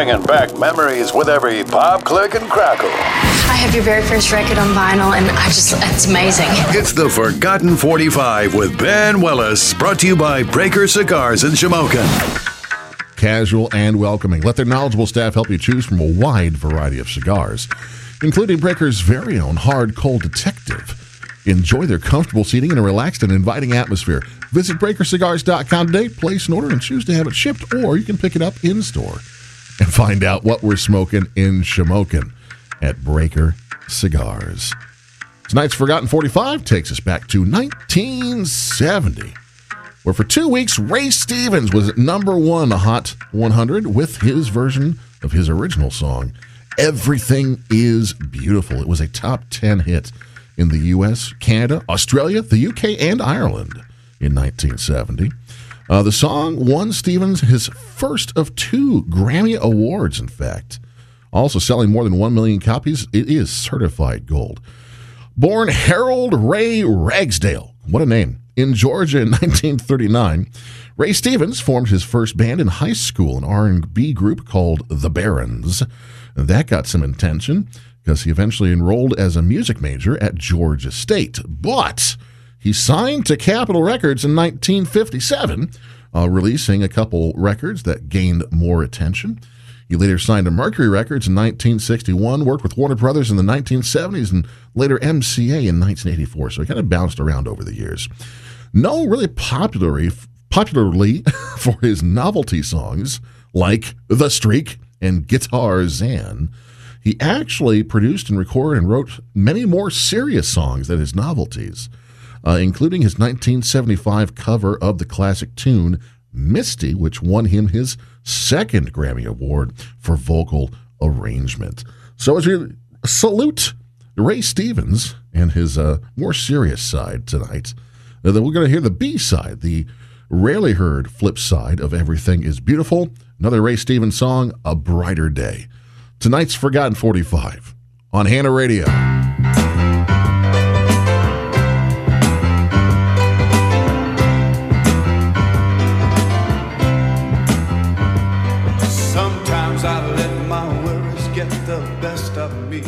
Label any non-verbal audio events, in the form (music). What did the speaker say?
Bringing back memories with every pop, click, and crackle. I have your very first record on vinyl, and I just, it's amazing. It's the Forgotten 45 with Ben Willis, brought to you by Breaker Cigars in Shamokin. Casual and welcoming. Let their knowledgeable staff help you choose from a wide variety of cigars, including Breaker's very own Hard Cold Detective. Enjoy their comfortable seating in a relaxed and inviting atmosphere. Visit breakercigars.com today, place an order, and choose to have it shipped, or you can pick it up in store and find out what we're smoking in Shamokin at Breaker Cigars. Tonight's Forgotten 45 takes us back to 1970, where for two weeks Ray Stevens was number one on the Hot 100 with his version of his original song, Everything is Beautiful. It was a top 10 hit in the U.S., Canada, Australia, the U.K., and Ireland in 1970. Uh, the song won Stevens his first of two Grammy Awards, in fact. Also selling more than 1 million copies, it is certified gold. Born Harold Ray Ragsdale, what a name, in Georgia in (laughs) 1939, Ray Stevens formed his first band in high school, an R&B group called The Barons. That got some attention because he eventually enrolled as a music major at Georgia State. But he signed to Capitol Records in 1957, uh, releasing a couple records that gained more attention. He later signed to Mercury Records in 1961, worked with Warner Brothers in the 1970s, and later MCA in 1984. So he kind of bounced around over the years. No, really popularly, popularly (laughs) for his novelty songs like The Streak and Gitarzan, he actually produced and recorded and wrote many more serious songs than his novelties uh, including his 1975 cover of the classic tune Misty, which won him his second Grammy Award for vocal arrangement. So, as we salute Ray Stevens and his uh, more serious side tonight, uh, then we're going to hear the B side, the rarely heard flip side of Everything is Beautiful. Another Ray Stevens song, A Brighter Day. Tonight's Forgotten 45 on Hanna Radio. the best of me.